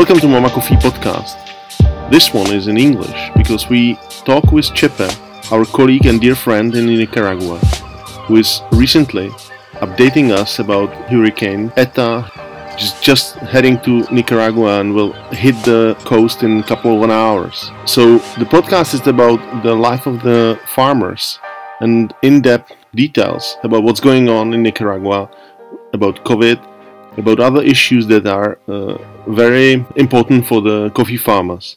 Welcome to Mama Coffee podcast. This one is in English because we talk with Chepe, our colleague and dear friend in Nicaragua, who is recently updating us about Hurricane Eta, just, just heading to Nicaragua and will hit the coast in a couple of hours. So the podcast is about the life of the farmers and in-depth details about what's going on in Nicaragua, about COVID, about other issues that are uh, very important for the coffee farmers.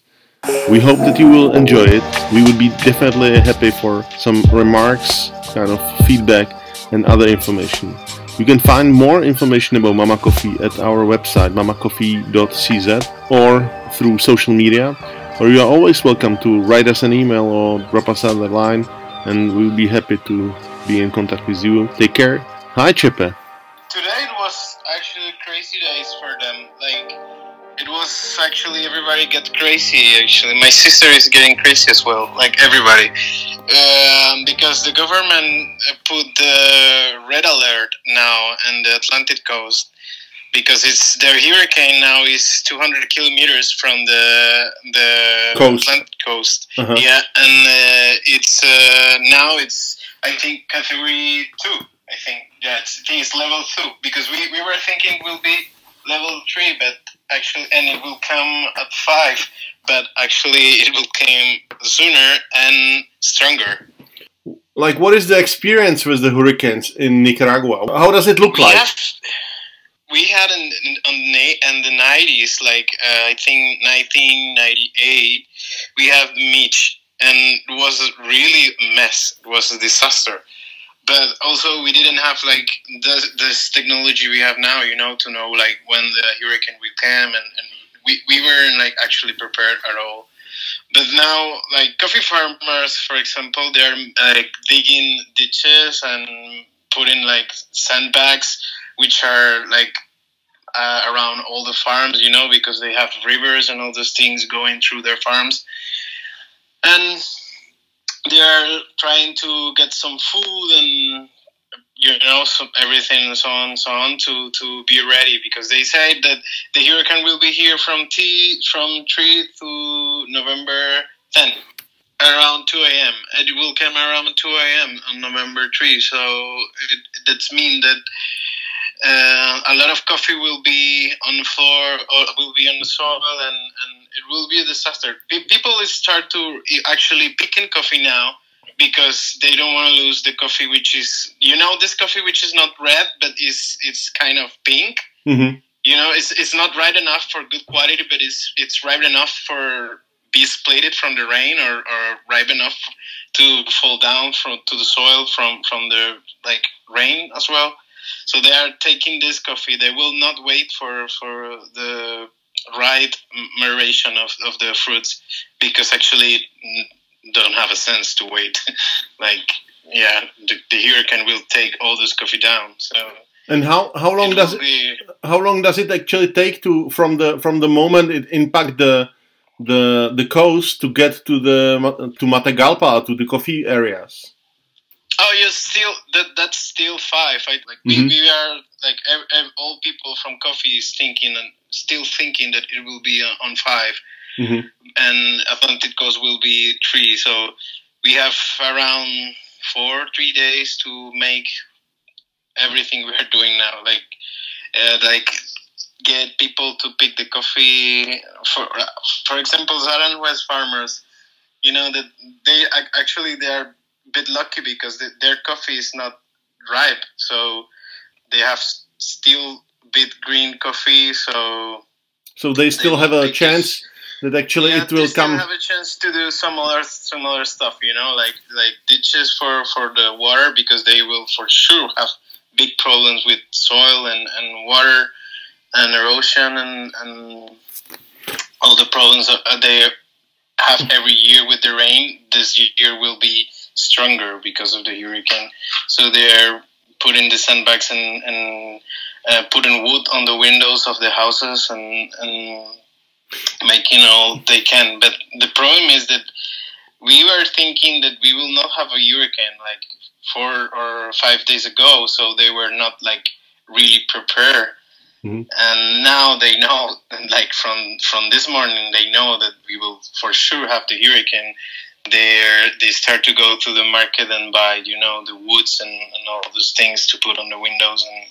We hope that you will enjoy it. We would be definitely happy for some remarks, kind of feedback, and other information. You can find more information about Mama Coffee at our website mamacoffee.cz or through social media. Or you are always welcome to write us an email or drop us on the line, and we'll be happy to be in contact with you. Take care. Hi, Chepe. Today crazy days for them. Like it was actually everybody get crazy. Actually, my sister is getting crazy as well. Like everybody, um, because the government put the red alert now in the Atlantic coast because it's their hurricane now is 200 kilometers from the the Coast. Atlantic coast. Uh-huh. Yeah, and uh, it's uh, now it's I think category two. I think yeah, it's, I think it's level two because we, we were thinking will be level three, but actually and it will come at five, but actually it will come sooner and stronger. Like, what is the experience with the hurricanes in Nicaragua? How does it look we like? have we had in in, on the, in the 90s like uh, i think 1998 we have Mitch and it was really a mess it was a disaster but also we didn't have like this, technology we have now you know to know like when the hurricane will come and, and we, we weren't like actually prepared at all but now like coffee farmers for example they're like digging ditches and putting like sandbags which are like uh, around all the farms, you know, because they have rivers and all those things going through their farms. And they are trying to get some food and you know some, everything and so on and so on to, to be ready because they said that the hurricane will be here from T from 3 to November 10 around 2 a.m. It will come around 2 a.m. on November 3 so it, that's mean that uh, a lot of coffee will be on the floor or will be on the soil and, and it will be a disaster. People start to actually picking coffee now because they don't want to lose the coffee which is you know this coffee which is not red but is it's kind of pink? Hmm you know it's, it's not right enough for good quality but it's it's ripe enough for be splitted from the rain or, or ripe enough to fall down from to the soil from from the like rain as well. So they are taking this coffee. They will not wait for for the right moderation of, of the fruits because actually don't have a sense to wait like yeah the, the hurricane will take all this coffee down so And how, how long it does it be how long does it actually take to from the from the moment it impact the the the coast to get to the to Matagalpa to the coffee areas? Oh, yeah, still that that's still five. I, like Mhm. we, we are like ev ev all people from coffee is thinking and still thinking that it will be uh, on five, hmm and Atlantic Coast will be three. So we have around four three days to make everything we are doing now. Like uh, like get people to pick the coffee. For for example, Zaran West farmers, you know that they actually they are a bit lucky because the, their coffee is not ripe, so they have still bit green coffee. So So they still They- have a chance just- that actually yeah, it will they still come. have a chance to do some other some other stuff, you know, like like ditches for for the water because they will for sure have big problems with soil and and water and erosion and and all the problems that uh, they have every year with the rain. This year will be stronger because of the hurricane. So they're putting the sandbags and and uh, putting wood on the windows of the houses and and making all they can. But the problem is that we were thinking that we will not have a hurricane like four or five days ago, so they were not like really prepared. Mm-hmm. And now they know, like from from this morning, they know that we will for sure have the hurricane. They they start to go to the market and buy, you know, the woods and, and all those things to put on the windows and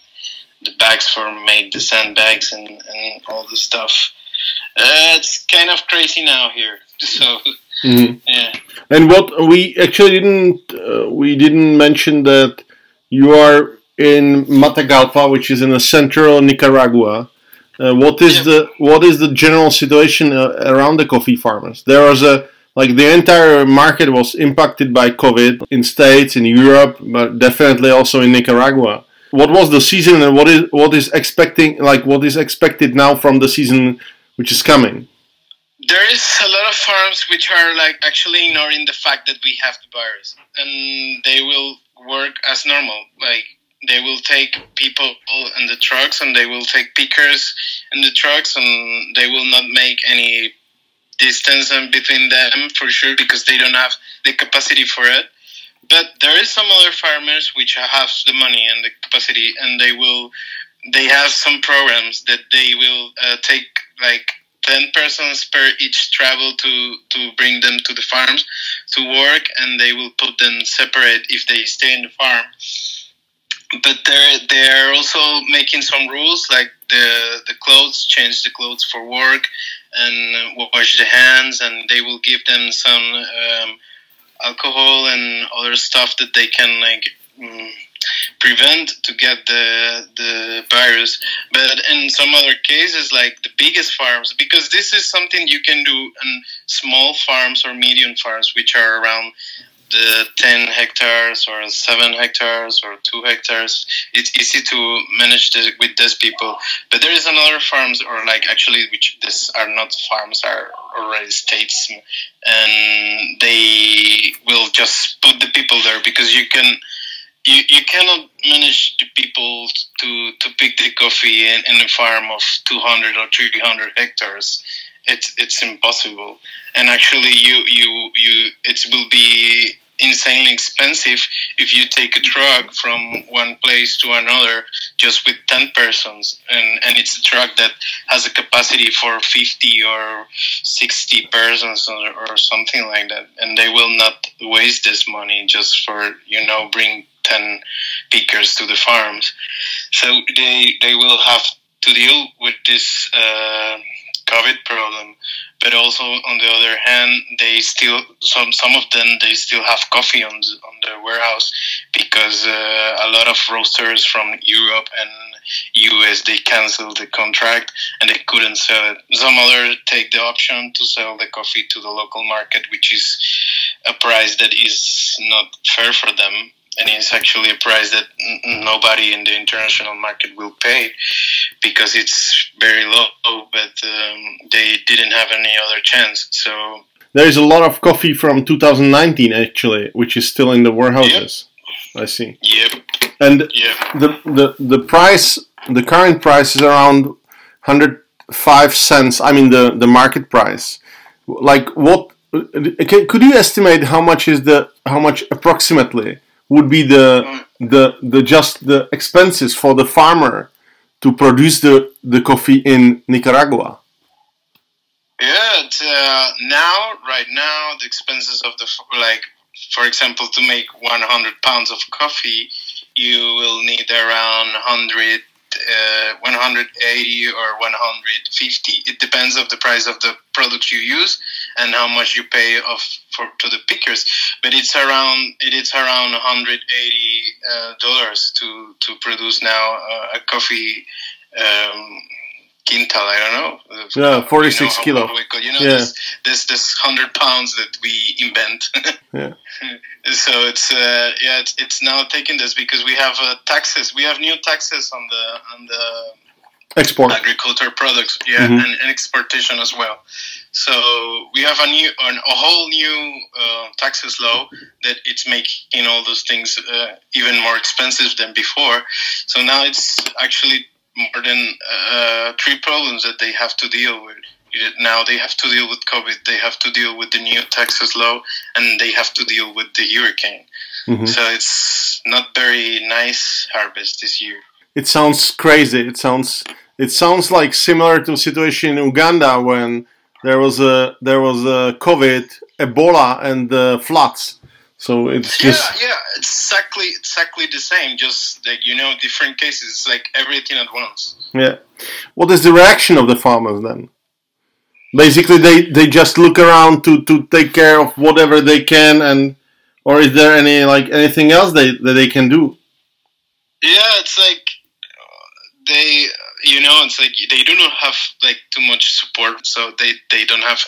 the bags for make the sandbags and, and all the stuff. Uh, it's kind of crazy now here. So mm-hmm. yeah. And what we actually didn't uh, we didn't mention that you are in Matagalpa, which is in the central Nicaragua. Uh, what is yeah. the what is the general situation uh, around the coffee farmers? There was a like the entire market was impacted by COVID in states in Europe, but definitely also in Nicaragua. What was the season, and what is what is expecting like what is expected now from the season which is coming? There is a lot of farms which are like actually ignoring the fact that we have the virus, and they will work as normal. Like they will take people in the trucks and they will take pickers in the trucks and they will not make any distance between them for sure because they don't have the capacity for it but there is some other farmers which have the money and the capacity and they will they have some programs that they will uh, take like 10 persons per each travel to to bring them to the farms to work and they will put them separate if they stay in the farm. But they're they're also making some rules like the the clothes change the clothes for work and wash the hands and they will give them some um, alcohol and other stuff that they can like um, prevent to get the the virus. But in some other cases like the biggest farms because this is something you can do in small farms or medium farms which are around the 10 hectares or 7 hectares or 2 hectares it's easy to manage this, with these people. But there is another farms or like actually which this are not farms are already states and they will just put the people there because you can you, you cannot manage the people to, to pick the coffee in, in a farm of 200 or 300 hectares. It's it's impossible. And actually you you you it will be insanely expensive if you take a truck from one place to another just with 10 persons and, and it's a truck that has a capacity for 50 or 60 persons or, or something like that and they will not waste this money just for you know bring 10 pickers to the farms so they they will have to deal with this uh, COVID problem. But also on the other hand, they still some some of them they still have coffee on the, on the warehouse because uh, a lot of roasters from Europe and US they canceled the contract and they couldn't sell it. Some other take the option to sell the coffee to the local market, which is a price that is not fair for them and it's actually a price that n- nobody in the international market will pay because it's very low but um, they didn't have any other chance so. There is a lot of coffee from 2019 actually which is still in the warehouses. Yep. i see. Yep. And yep. the, the the price the current price is around 105 cents i mean the the market price. Like what could you estimate how much is the how much approximately would be the the the just the expenses for the farmer to produce the the coffee in Nicaragua. Yeah, uh, now right now the expenses of the like for example to make 100 pounds of coffee you will need around 100 uh, 180 or 150. It depends of the price of the product you use and how much you pay of for to the pickers. But it's around it is around 180 uh, dollars to to produce now uh, a coffee. Um, quintal. I don't know. Yeah, forty six you know, kilo. You know, yeah. this, this this hundred pounds that we invent. yeah. So it's uh, yeah, it's, it's now taking this because we have uh, taxes. We have new taxes on the on the export agriculture products, yeah, mm-hmm. and, and, exportation as well. So we have a new an, a whole new uh, taxes law that it's making all those things uh, even more expensive than before. So now it's actually more than uh, three problems that they have to deal with. Now they have to deal with COVID, they have to deal with the new taxes law, and they have to deal with the hurricane. Mm-hmm. So it's not very nice harvest this year. It sounds crazy. It sounds it sounds like similar to the situation in Uganda when there was a there was a COVID, Ebola, and the floods. So it's just yeah, yeah, exactly, exactly the same. Just like you know, different cases, like everything at once. Yeah. What is the reaction of the farmers then? Basically, they they just look around to to take care of whatever they can, and or is there any like anything else they that they can do? Yeah, it's like they you know it's like they do not have like too much support so they they don't have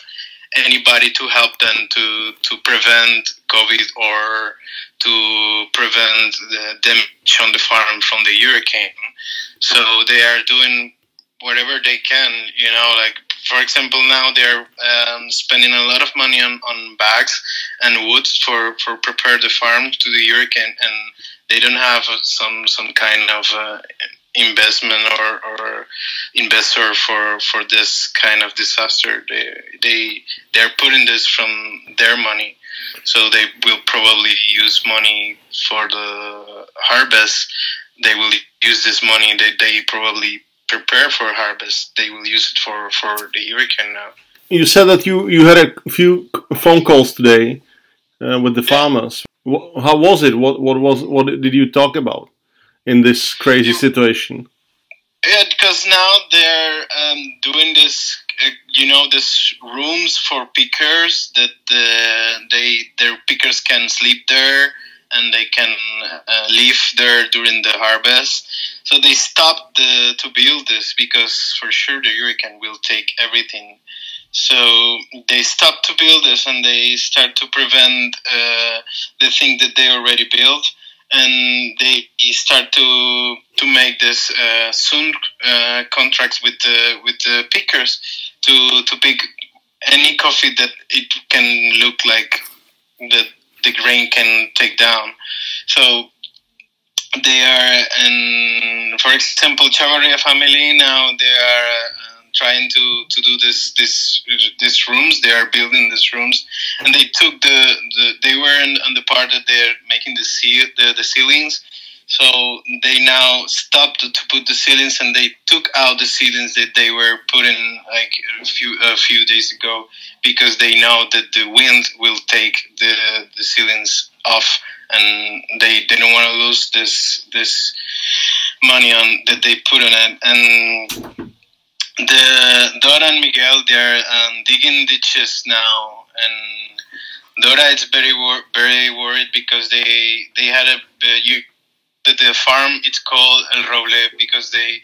anybody to help them to to prevent covid or to prevent the damage on the farm from the hurricane so they are doing whatever they can you know like for example now they're um, spending a lot of money on, on bags and woods for for prepare the farm to the hurricane and they don't have some some kind of uh, investment or, or investor for for this kind of disaster. They they they're putting this from their money, so they will probably use money for the harvest. They will use this money. They they probably prepare for harvest. They will use it for for the hurricane now. You said that you you had a few phone calls today uh, with the farmers. How was it? What what was what did you talk about? in this crazy situation? Yeah, because now they're um, doing this, uh, you know, this rooms for pickers that uh, they their pickers can sleep there and they can uh, live there during the harvest. So they stopped the, to build this because for sure the hurricane will take everything. So they stopped to build this and they start to prevent uh, the thing that they already built and they start to to make this uh, soon uh, contracts with the with the pickers to to pick any coffee that it can look like that the grain can take down. So they are, and for example, Chavarria family now they are. Uh, trying to, to do this this these rooms. They are building these rooms, and they took the, the they were in, on the part that they're making the seal the, the ceilings. So they now stopped to put the ceilings, and they took out the ceilings that they were putting like a few a few days ago because they know that the wind will take the the ceilings off, and they didn't want to lose this this money on that they put on it. And the Dora and Miguel they're um, digging ditches now, and Dora is very wor- very worried because they they had a you, the, the farm it's called El Roble because they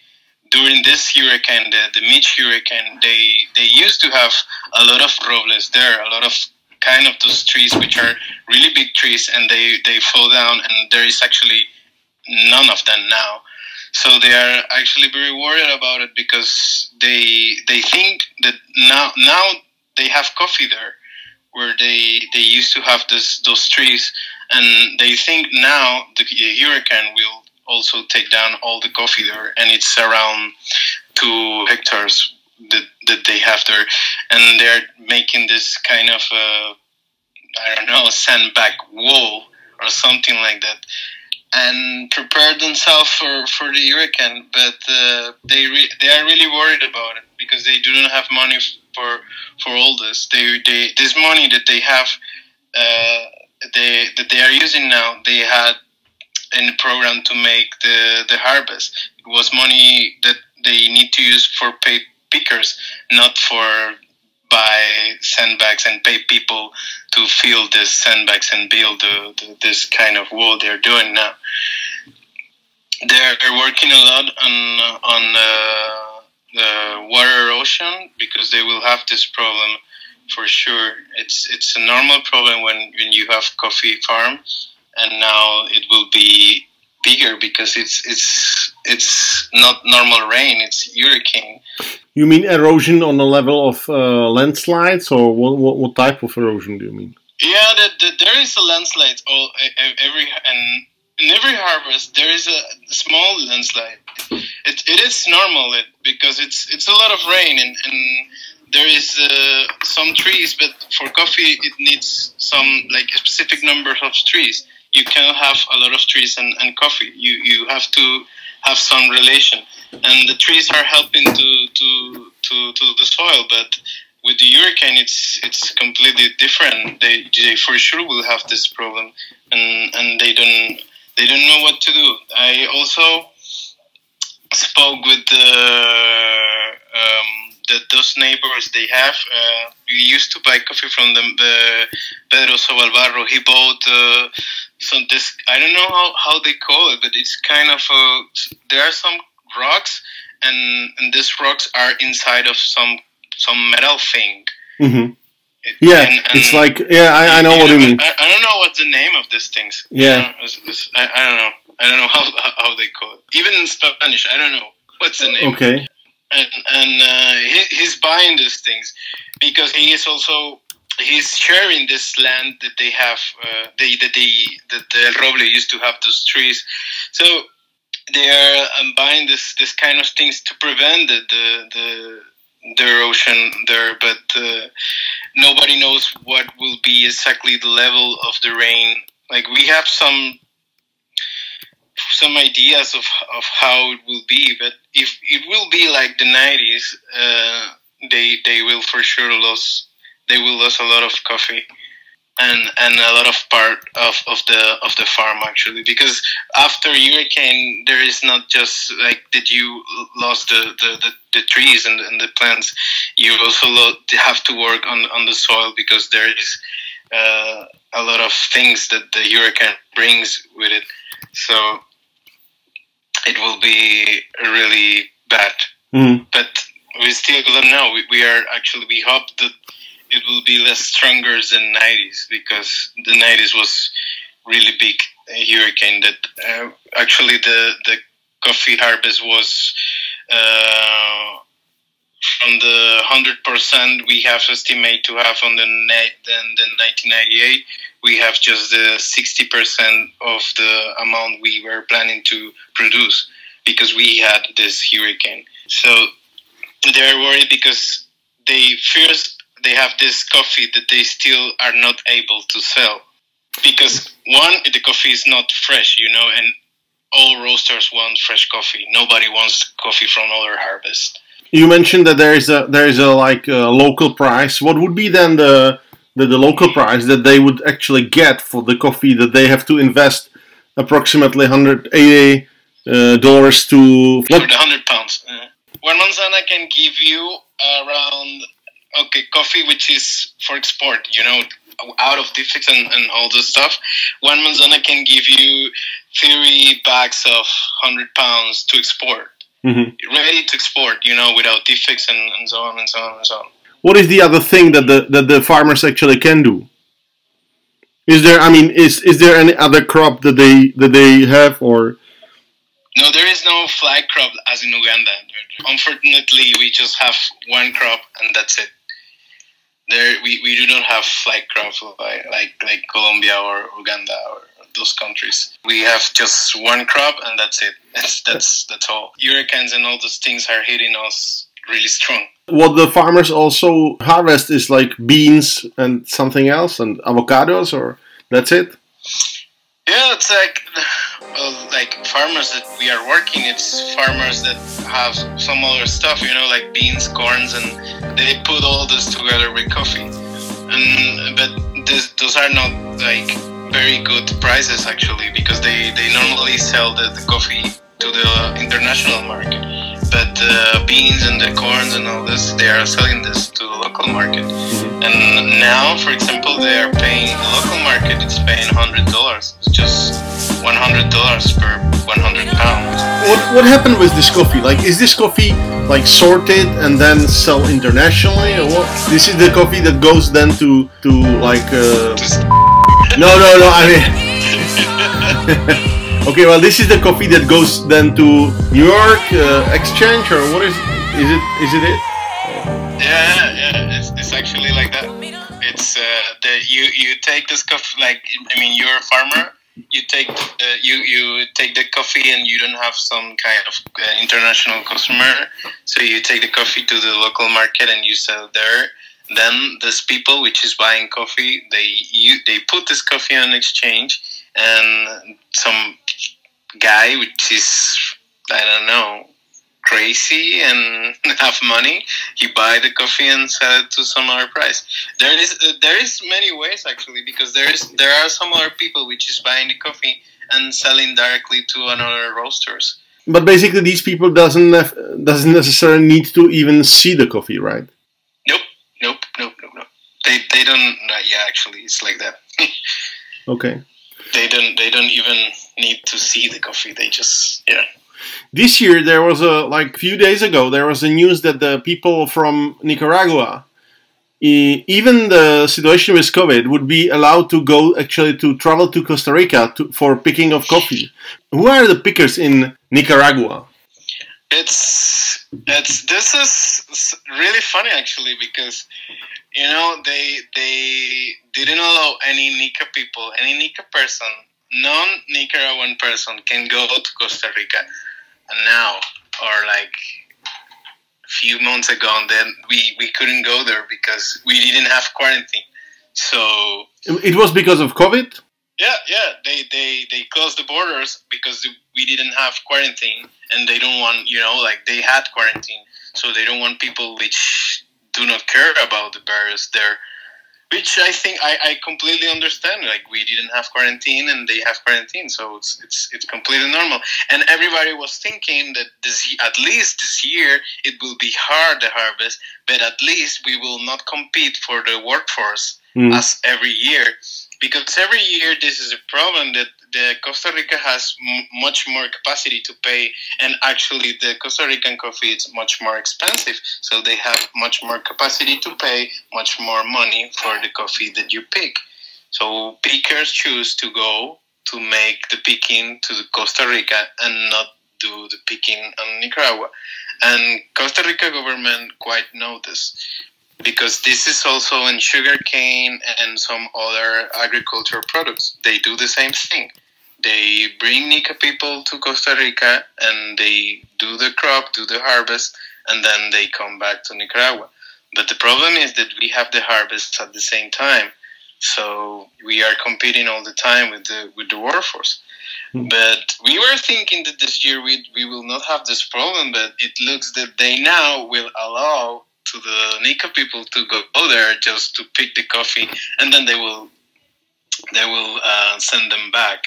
during this hurricane the the Mitch hurricane they they used to have a lot of robles there a lot of kind of those trees which are really big trees and they they fall down and there is actually none of them now. So they are actually very worried about it because they they think that now now they have coffee there where they they used to have this those trees and they think now the hurricane will also take down all the coffee there and it's around two hectares that, that they have there and they're making this kind of uh, I don't know sandbag wall or something like that and prepare themselves for, for the hurricane. But uh, they re- they are really worried about it because they do not have money for for all this. They, they this money that they have uh, they that they are using now. They had the program to make the the harvest. It was money that they need to use for pay pickers, not for buy sandbags and pay people to fill these sandbags and build the, the, this kind of wall they're doing now. They're working a lot on on uh, the water erosion because they will have this problem for sure. It's it's a normal problem when, when you have coffee farm, and now it will be bigger because it's it's it's not normal rain; it's hurricane. You mean erosion on the level of uh, landslides, or what, what, what type of erosion do you mean? Yeah, the, the, there is a landslide all every and in every harvest there is a small landslide. It, it is normal it, because it's it's a lot of rain and, and there is uh, some trees, but for coffee it needs some like a specific number of trees. You cannot have a lot of trees and, and coffee. You you have to have some relation. and the trees are helping to to to, to the soil, but with the hurricane, it's it's completely different. They they for sure will have this problem, and and they don't they don't know what to do. I also spoke with the um, those neighbors they have. Uh, we used to buy coffee from them. The Pedro Sobalvarro. He bought uh, some this. I don't know how, how they call it, but it's kind of a. There are some rocks, and and these rocks are inside of some some metal thing. Mm-hmm. Yeah, and, and it's like yeah, I, I know what know, you mean. I, I don't know what's the name of these things. Yeah. You know, it's- it's- I, I don't know. I don't know how how they call it. Even in Spanish, I don't know what's the name. Okay. And and uh, he, he's buying these things because he is also he's sharing this land that they have. Uh, they that they that the Roble used to have those trees, so they are um, buying this this kind of things to prevent the the, the the erosion there, but uh, nobody knows what will be exactly the level of the rain. Like we have some some ideas of of how it will be, but if it will be like the nineties, uh, they they will for sure lose they will lose a lot of coffee and and a lot of part of, of the of the farm actually because after hurricane there is not just like did you lost the, the, the, the trees and, and the plants you also lo- have to work on on the soil because there is uh, a lot of things that the hurricane brings with it. So it will be really bad. Mhm. but we still don't know. We, we are actually we hope that it will be less stronger than 90s because the 90s was really big hurricane that uh, actually the the coffee harvest was uh, from the 100% we have estimate to have on the net then the 1998 we have just the 60% of the amount we were planning to produce because we had this hurricane. So they're worried because they first they have this coffee that they still are not able to sell because one the coffee is not fresh you know and all roasters want fresh coffee. Nobody wants coffee from other harvest. You mentioned that there is a there is a like a local price. What would be then the, the the local price that they would actually get for the coffee that they have to invest approximately 180 uh, dollars to for what? 100 pounds uh, one manzana can give you around okay coffee which is for export you know out of defects and, and all this stuff one manzana can give you three bags of 100 pounds to export Mhm. ready to export, you know, without defects and, and so on and so on and so on. What is the other thing that the that the farmers actually can do? Is there? I mean, is is there any other crop that they that they have or? No, there is no flag crop as in Uganda. Unfortunately, we just have one crop and that's it. There, we, we do not have flag crops like, like like Colombia or Uganda or those countries. We have just one crop and that's it. That's that's that's all. Hurricanes and all those things are hitting us really strong. What the farmers also harvest is like beans and something else and avocados, or that's it. Yeah, it's like well, like farmers that we are working. It's farmers that have some other stuff, you know, like beans, corns, and they put all this together with coffee. And but this, those are not like very good prices actually because they they normally sell the, the coffee to the international market. But the beans and the corns and all this, they are selling this to the local market. And now, for example, they are paying the local market. It's paying hundred dollars. It's just one hundred dollars per one hundred pounds. What what happened with this coffee? Like, is this coffee like sorted and then sell internationally, or what? This is the coffee that goes then to to like. Uh... No, no, no. I mean. okay, well, this is the coffee that goes then to New York uh, Exchange, or what is? Is it? Is it it? yeah, yeah. It's, it's actually like that. It's uh, the you you take this coffee like I mean you're a farmer. You take uh, you you take the coffee and you don't have some kind of uh, international customer, so you take the coffee to the local market and you sell there. Then this people which is buying coffee, they you they put this coffee on exchange, and some guy which is I don't know crazy and have money, he buy the coffee and sell it to some other price. There is uh, there is many ways actually because there is there are some other people which is buying the coffee and selling directly to another roasters. But basically, these people doesn't have, doesn't necessarily need to even see the coffee, right? Nope, nope, nope, nope, nope. They they don't. Uh, yeah, actually, it's like that. okay. They don't. They don't even need to see the coffee. They just yeah. This year there was a like a few days ago there was a news that the people from Nicaragua, even the situation with COVID, would be allowed to go actually to travel to Costa Rica to, for picking of coffee. Who are the pickers in Nicaragua? It's it's this is really funny actually because you know they they didn't allow any Nica people, any Nica person, non Nicaraguan person can go to Costa Rica. And now or like a few months ago and then we we couldn't go there because we didn't have quarantine. So it was because of covid? yeah yeah they they they closed the borders because we didn't have quarantine and they don't want you know like they had quarantine. So they don't want people which do not care about the virus there which I think I, I completely understand. Like we didn't have quarantine and they have quarantine, so it's it's it's completely normal. And everybody was thinking that this at least this year it will be hard the harvest, but at least we will not compete for the workforce mm. as every year because every year this is a problem that the Costa Rica has m- much more capacity to pay, and actually the Costa Rican coffee is much more expensive, so they have much more capacity to pay much more money for the coffee that you pick. So pickers choose to go to make the picking to Costa Rica and not do the picking in Nicaragua. And Costa Rica government quite this because this is also in sugarcane and some other agricultural products. They do the same thing. They bring Nica people to Costa Rica and they do the crop, do the harvest, and then they come back to Nicaragua. But the problem is that we have the harvest at the same time, so we are competing all the time with the with the workforce. Mm. But we were thinking that this year we we will not have this problem, but it looks that they now will allow to the Nica people to go there just to pick the coffee, and then they will they will uh, send them back.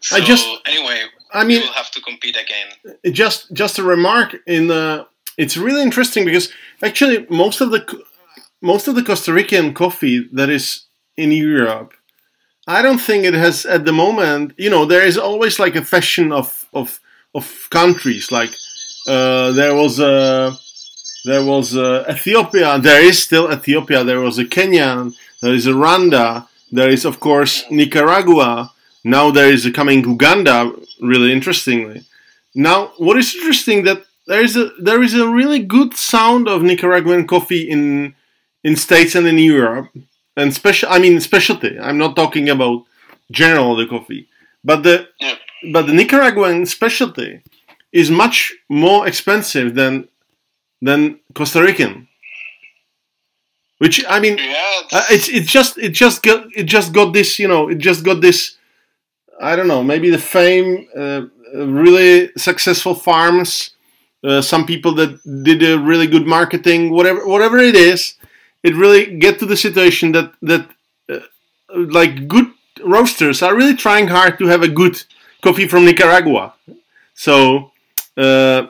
So I just anyway, I mean, we'll have to compete again. Just just a remark in the. It's really interesting because actually most of the most of the Costa Rican coffee that is in Europe, I don't think it has at the moment. You know, there is always like a fashion of of of countries. Like uh, there was a there was uh, Ethiopia. There is still Ethiopia. There was a Kenyan. There is a Rwanda. There is of course Nicaragua. Now there is a coming Uganda. Really interestingly. Now, what is interesting that there is a there is a really good sound of Nicaraguan coffee in in states and in Europe, and special. I mean specialty. I'm not talking about general the coffee, but the but the Nicaraguan specialty is much more expensive than than Costa Rican. Which I mean, yeah, uh, it's it's just it just got it just got this you know it just got this I don't know maybe the fame uh, really successful farms uh, some people that did a really good marketing whatever whatever it is it really get to the situation that that uh, like good roasters are really trying hard to have a good coffee from Nicaragua so uh,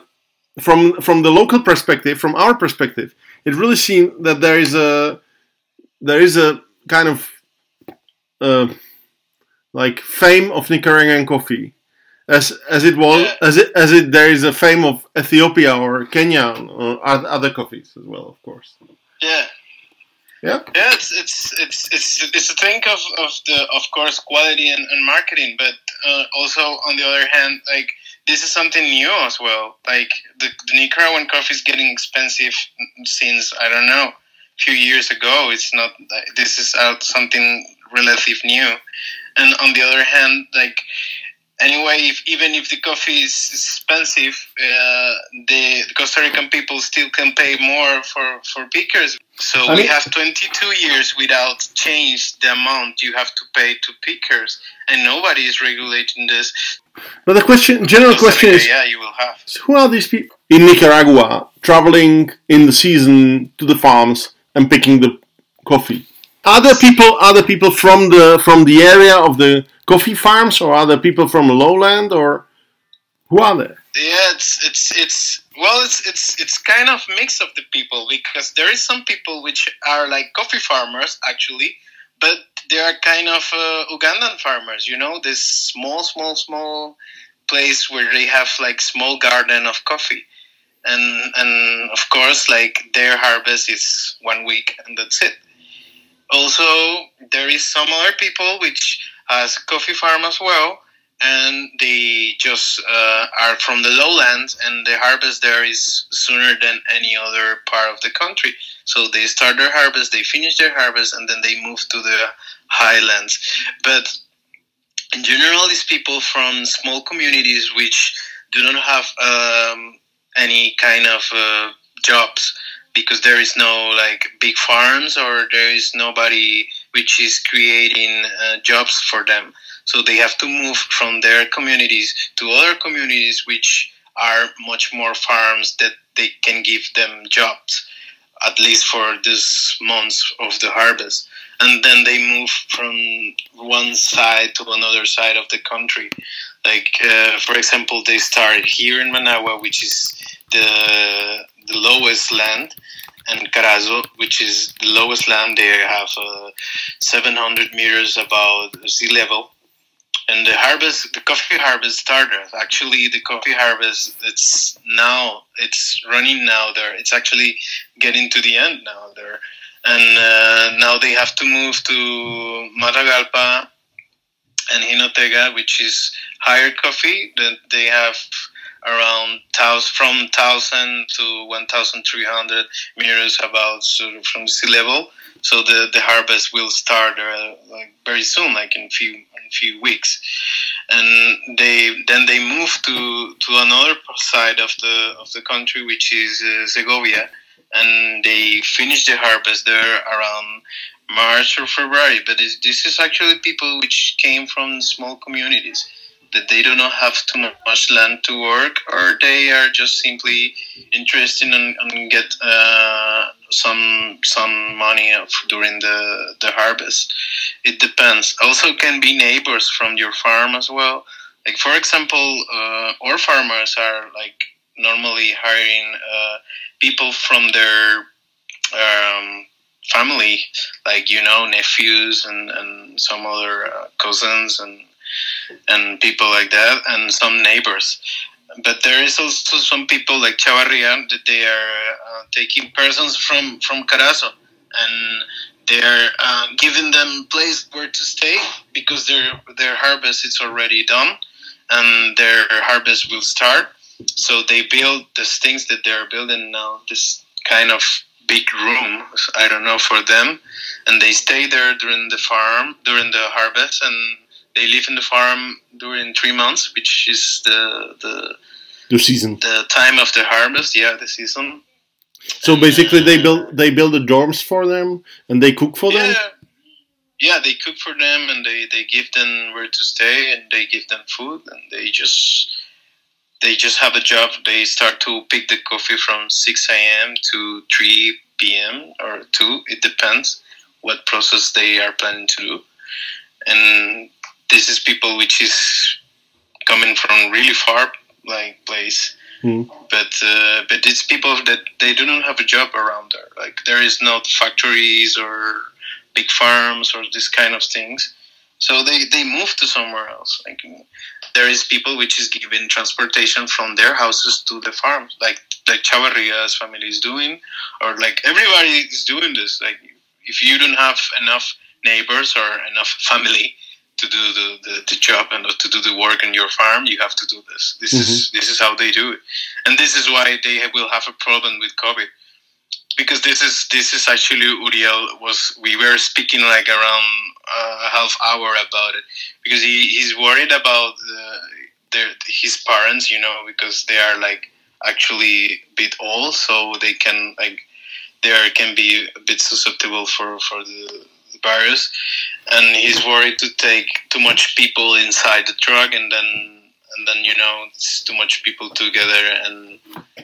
from from the local perspective, from our perspective, it really seems that there is a there is a kind of uh, like fame of Nicaraguan coffee, as as it was yeah. as it as it there is a fame of Ethiopia or Kenya or other coffees as well, of course. Yeah. Yeah. Yeah, it's it's it's it's it's a thing of, of the of course quality and, and marketing, but uh, also on the other hand, like this is something new as well. Like the, the Nicaraguan coffee is getting expensive since I don't know a few years ago. It's not. This is out something relative new, and on the other hand, like anyway, if, even if the coffee is expensive, uh, the, the, Costa Rican people still can pay more for, for pickers. So I mean, we have 22 years without change the amount you have to pay to pickers, and nobody is regulating this. But the question, general question is, yeah, you will have. Who are these people? in Nicaragua, traveling in the season to the farms and picking the coffee. Are there people? Are there people from the from the area of the coffee farms, or are there people from lowland, or who are there? Yeah, it's it's it's well, it's it's it's kind of mix of the people because there is some people which are like coffee farmers actually, but they are kind of uh, Ugandan farmers. You know, this small, small, small place where they have like small garden of coffee, and and of course like their harvest is one week and that's it. Also, there is some other people which has coffee farm as well, and they just uh, are from the lowlands, and the harvest there is sooner than any other part of the country. So they start their harvest, they finish their harvest, and then they move to the highlands. But in general, these people from small communities which do not have um, any kind of uh, jobs because there is no like big farms or there is nobody which is creating uh, jobs for them. So they have to move from their communities to other communities which are much more farms that they can give them jobs at least for this months of the harvest and then they move from one side to another side of the country like uh, for example they start here in managua which is the the lowest land and Carazo, which is the lowest land, they have uh, 700 meters above sea level. And the harvest, the coffee harvest started. Actually, the coffee harvest, it's now, it's running now there. It's actually getting to the end now there. And uh, now they have to move to Matagalpa and Jinotega, which is higher coffee. That they have around from 1,000 to 1,300 meters about sort of from sea level. So the, the harvest will start uh, like very soon, like in few in few weeks, and they then they move to to another side of the of the country, which is uh, Segovia, and they finish the harvest there around March or February. But this this is actually people which came from small communities that they do not have too much land to work, or they are just simply interested in, in get uh, some some money during the the harvest. It depends. Also, can be neighbors from your farm as well. Like for example, uh, our farmers are like normally hiring uh, people from their um, family, like you know nephews and and some other uh, cousins and and people like that, and some neighbors. But there is also some people like Chavarria that they are uh, taking persons from from Carazo, and they are uh, giving them place where to stay because their their harvest is already done, and their harvest will start. So they build these things that they're building now. This kind of big room, I don't know for them, and they stay there during the farm during the harvest and they live in the farm during three months, which is the the the season, the time of the harvest. Yeah, the season. So basically, they uh, build they build the dorms for them and they cook for yeah. them. Yeah, they cook for them and they, they give them where to stay and they give them food and they just they just have a job. They start to pick the coffee from six a.m. to three p.m. or two. It depends what process they are planning to do, and this is people which is coming from really far like place. Mm. but uh, but it's people that they do not have a job around there. Like there is not factories or big farms or this kind of things. So they they move to somewhere else. Like there is people which is given transportation from their houses to the farms like like Chavarria's family is doing or like everybody is doing this. Like if you don't have enough neighbors or enough family to do the, the, the, job and to do the work in your farm, you have to do this. This mm-hmm. is this is how they do it, and this is why they will have a problem with COVID, because this is this is actually Uriel was we were speaking like around a half hour about it because he, he's worried about uh, their his parents, you know, because they are like actually a bit old, so they can like they are, can be a bit susceptible for for the virus, and he's worried to take too much people inside the truck, and then and then you know it's too much people together, and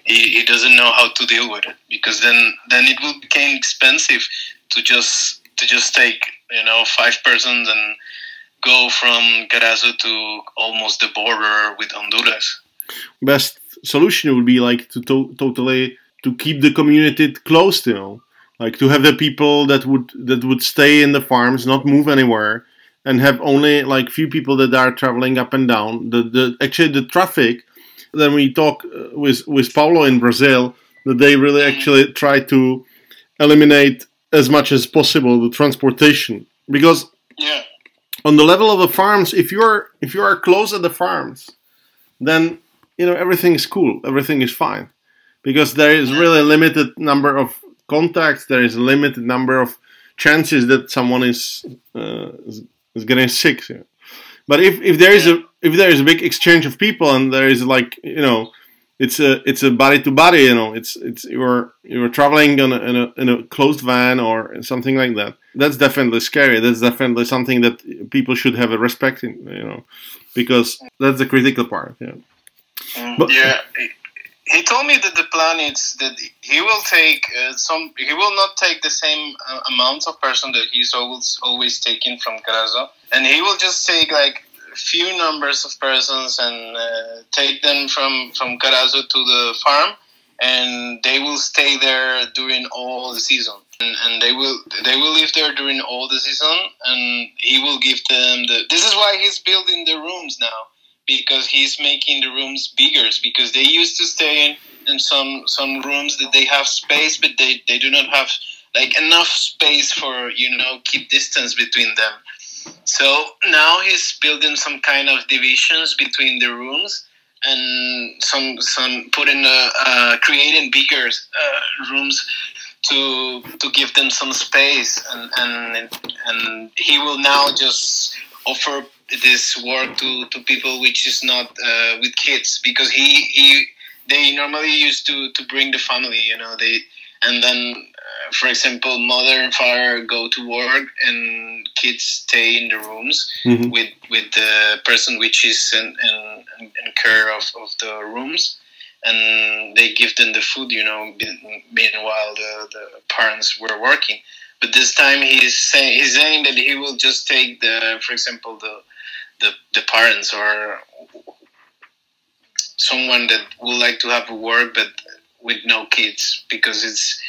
he, he doesn't know how to deal with it because then then it will become expensive to just to just take you know five persons and go from Carazo to almost the border with Honduras. Best solution would be like to, to totally to keep the community close, you know, like to have the people that would that would stay in the farms, not move anywhere, and have only like few people that are traveling up and down. The the actually the traffic. Then we talk uh, with with Paulo in Brazil that they really actually try to eliminate as much as possible the transportation because yeah on the level of the farms if you're if you are close at the farms then you know everything is cool everything is fine because there is really a limited number of contacts there is a limited number of chances that someone is uh, is, getting sick but if, if there is a if there is a big exchange of people and there is like you know it's a it's a body to body you know it's it's you're you're traveling in a, in a, in a closed van or something like that that's definitely scary. That's definitely something that people should have a respect in you know because that's the critical part yeah. Mm, but, yeah he told me that the plan is that he will take uh, some he will not take the same uh, amount of person that he's always always taking from Carazo and he will just take like few numbers of persons and uh, take them from from Carazo to the farm, and they will stay there during all the season. And, and they will they will live there during all the season, and he will give them the. This is why he's building the rooms now because he's making the rooms bigger. Because they used to stay in, in some some rooms that they have space, but they, they do not have like enough space for you know keep distance between them so now he's building some kind of divisions between the rooms and some some putting uh, uh, creating bigger uh, rooms to to give them some space and and and he will now just offer this work to, to people which is not uh, with kids because he he they normally used to to bring the family you know they and then uh, for example mother and father go to work and kids stay in the rooms mm-hmm. with with the person which is in, in, in care of, of the rooms and they give them the food you know meanwhile the, the parents were working but this time he's saying he's saying that he will just take the for example the the, the parents or someone that would like to have a work but with no kids because it's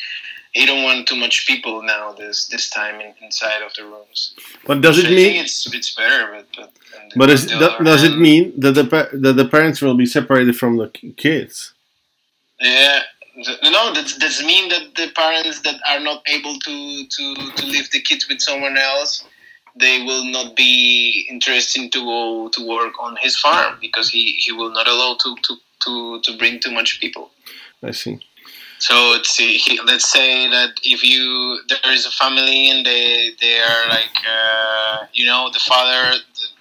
he don't want too much people now this this time in, inside of the rooms. But does it I mean it's it's better? But but, but is, does it mean that the that the parents will be separated from the kids? Yeah. No, that does mean that the parents that are not able to, to, to leave the kids with someone else, they will not be interested to go to work on his farm because he, he will not allow to, to, to, to bring too much people. I see. So let's. Let's say that if you there is a family and they they are like uh, you know the father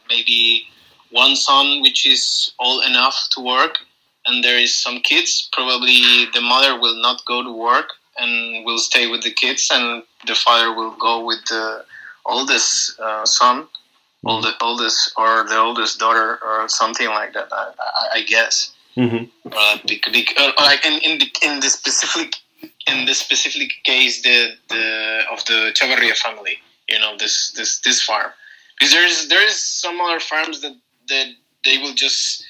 maybe one son which is old enough to work and there is some kids. Probably the mother will not go to work and will stay with the kids and the father will go with the oldest uh, son. Oldest, oldest or the oldest daughter or something like that I, I, I guess. Mm-hmm. Uh, because, uh, like in, in the in the specific in the specific case the the of the Chavarria family, you know this this this farm, because there's there is some other farms that that they will just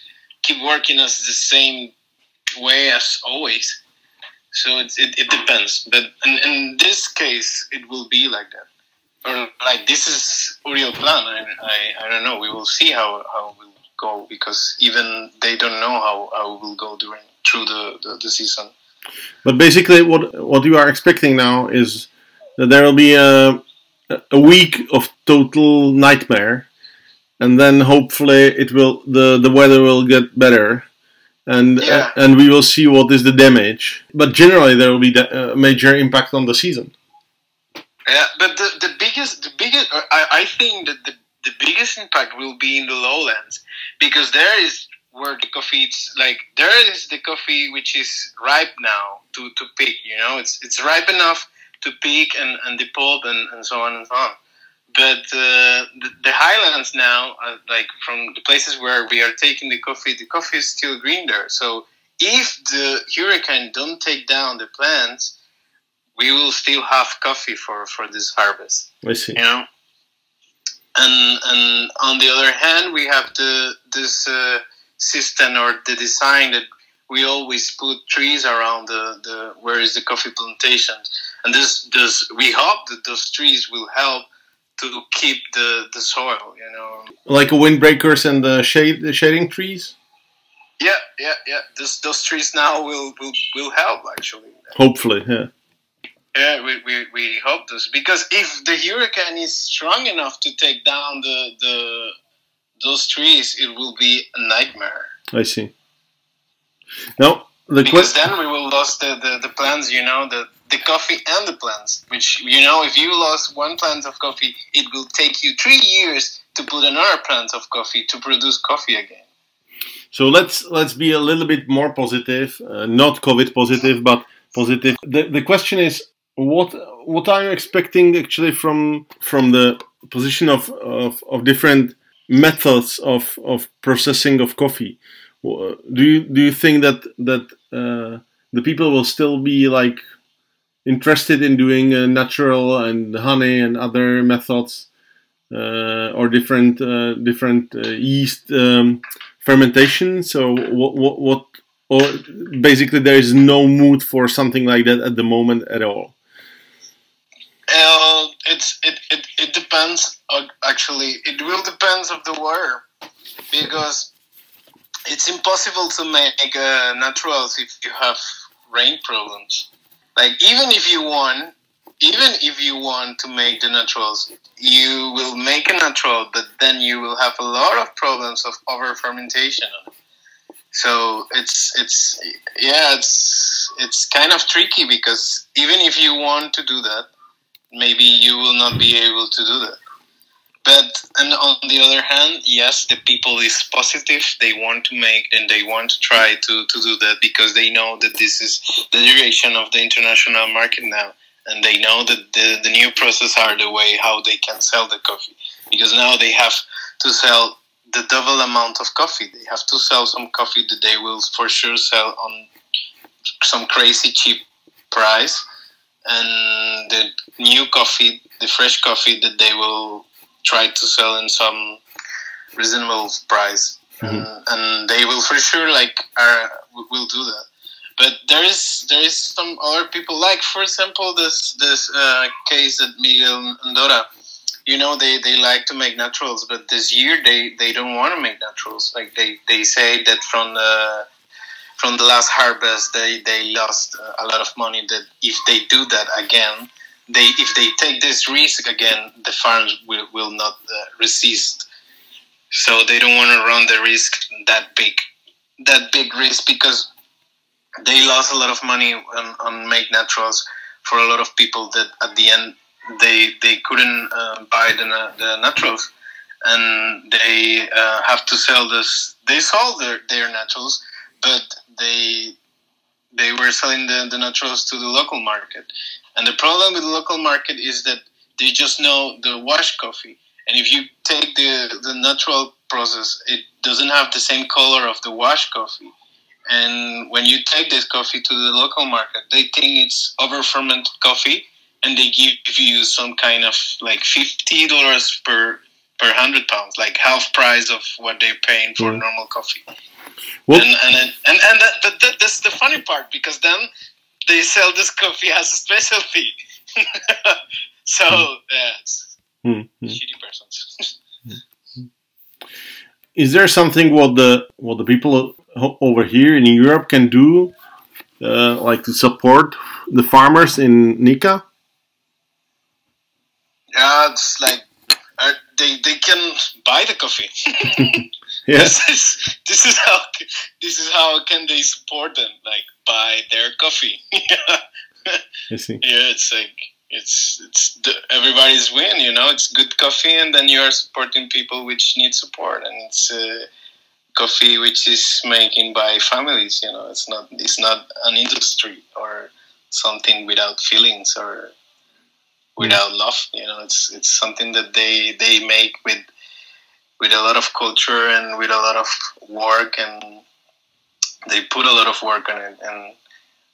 keep working as the same way as always. So it, it, it depends, but in, in this case, it will be like that or like this is Uriel plan. I, I, I don't know. We will see how how we go because even they don't know how, how it will go during through the, the, the season. But basically, what what you are expecting now is that there will be a a week of total nightmare, and then hopefully it will the the weather will get better, and yeah. uh, and we will see what is the damage. But generally, there will be a major impact on the season. Yeah, but the, the biggest the biggest I, I think that the the biggest impact will be in the lowlands because there is where the coffee it's like there is the coffee which is ripe now to, to pick you know it's it's ripe enough to pick and, and the pulp and, and so on and so on but uh, the, the, highlands now uh, like from the places where we are taking the coffee the coffee is still green there so if the hurricane don't take down the plants, we will still have coffee for for this harvest. I see. You know, and and on the other hand, we have the this uh, system or the design that we always put trees around the, the where is the coffee plantations, and this this we hope that those trees will help to keep the, the soil. You know, like windbreakers and the shade the shading trees. Yeah, yeah, yeah. This, those trees now will, will will help actually. Hopefully, yeah. Yeah, we, we, we hope this because if the hurricane is strong enough to take down the the those trees, it will be a nightmare. I see. No, the because then we will lose the, the, the plants, you know, the the coffee and the plants. Which you know, if you lost one plant of coffee, it will take you three years to put another plant of coffee to produce coffee again. So let's let's be a little bit more positive, uh, not COVID positive, but positive. The the question is what what are you expecting actually from from the position of of, of different methods of, of processing of coffee? Do you do you think that that uh, the people will still be like interested in doing uh, natural and honey and other methods uh, or different uh, different uh, yeast um, fermentation? So what what what or basically there is no mood for something like that at the moment at all. Uh, it's it, it, it depends. Uh, actually, it will depends of the weather because it's impossible to make uh, naturals if you have rain problems. Like even if you want, even if you want to make the naturals, you will make a natural, but then you will have a lot of problems of over fermentation. So it's it's yeah, it's it's kind of tricky because even if you want to do that, maybe you will not be able to do that. But and on the other hand, yes, the people is positive. They want to make and they want to try to, to do that because they know that this is the direction of the international market now, and they know that the, the new process are the way how they can sell the coffee because now they have to sell the double amount of coffee. They have to sell some coffee that they will for sure sell on some crazy cheap price and the new coffee, the fresh coffee that they will try to sell in some reasonable price, mm-hmm. and, and, they will for sure like are will do that. But there is there is some other people like, for example, this this uh, case at Miguel Andorra. You know, they, they like to make naturals, but this year they, they don't want to make naturals. Like they, they say that from the from the last harvest they, they lost a lot of money that if they do that again they if they take this risk again the farms will, will not uh, resist. So they don't want to run the risk that big that big risk because they lost a lot of money on, on make naturals for a lot of people that at the end they they couldn't uh, buy the, the naturals. And they uh, have to sell this they sold their, their naturals but they they were selling the, the naturals to the local market. And the problem with the local market is that they just know the wash coffee. And if you take the, the natural process, it doesn't have the same color of the wash coffee. And when you take this coffee to the local market, they think it's over fermented coffee and they give you some kind of like $50 per per hundred pounds, like half price of what they're paying for mm. normal coffee. And and and and that, that, that, that's the funny part because then they sell this coffee as a specialty. so yeah, it's mm. shitty persons. Is there something what the what the people over here in Europe can do, uh, like to support the farmers in Nika? Yeah, it's like uh, they they can buy the coffee. yes. This is this is how this is how can they support them like buy their coffee. I see. Yeah, it's like it's it's the, everybody's win. You know, it's good coffee, and then you are supporting people which need support, and it's. Uh, coffee which is making by families you know it's not it's not an industry or something without feelings or without love. You know, it's it's something that they they make with with a lot of culture and with a lot of work and they put a lot of work on it, and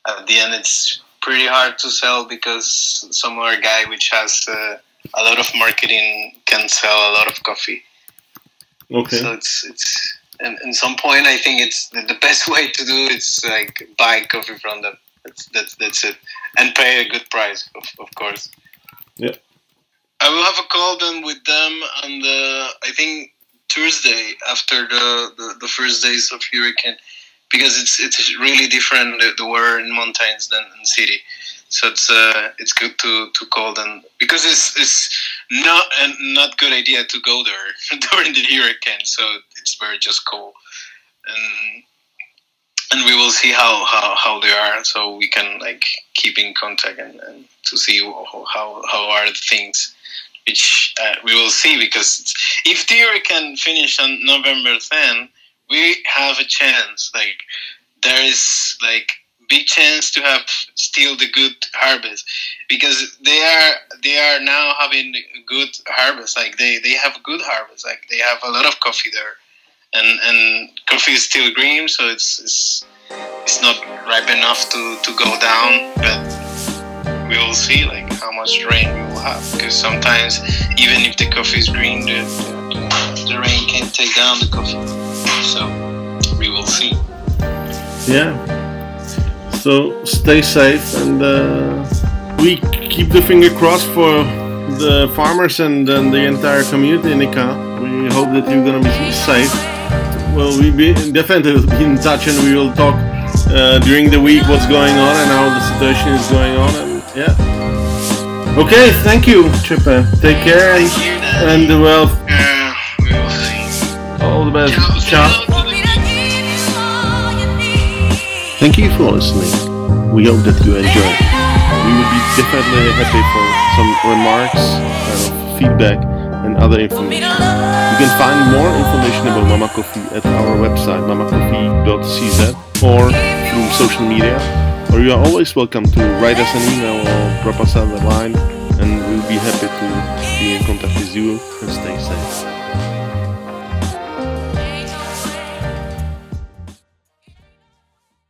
at the end, it's pretty hard to sell because some other guy which has uh, a lot of marketing can sell a lot of coffee. Okay. So it's it's and in some point I think it's the, the best way to do it's like buy coffee from them. That's that's that's it, and pay a good price, of, of course. Yeah. I will have a call then with them and the I think Thursday after the, the, the first days of hurricane because it's it's really different the, the weather in mountains than in city. So it's uh, it's good to, to call them because it's it's not a not good idea to go there during the hurricane. So it's very just cool. And and we will see how, how, how they are. So we can like keep in contact and, and to see how, how are things which uh, we will see because if the can finish on November 10 we have a chance like there is like big chance to have still the good harvest because they are they are now having good harvest like they they have good harvest like they have a lot of coffee there and and coffee is still green so it's it's, it's not ripe enough to to go down but we will see like how much rain because sometimes even if the coffee is green the, the, the rain can take down the coffee so we will see yeah so stay safe and uh, we keep the finger crossed for the farmers and, and the entire community in Ika. We hope that you're gonna be safe. Well, we be definitely be in touch and we will talk uh, during the week what's going on and how the situation is going on. And yeah. Okay, thank you, Chepe. Take care and, and well. Yeah, we will see. All the best. Ciao. Thank you for listening. We hope that you enjoyed. We would be definitely happy for some remarks, uh, feedback, and other information. You can find more information about Mama Coffee at our website mamacoffee.cz or through social media. Or you are always welcome to write us an email or drop us on the line, and we'll be happy to be in contact with you and stay safe.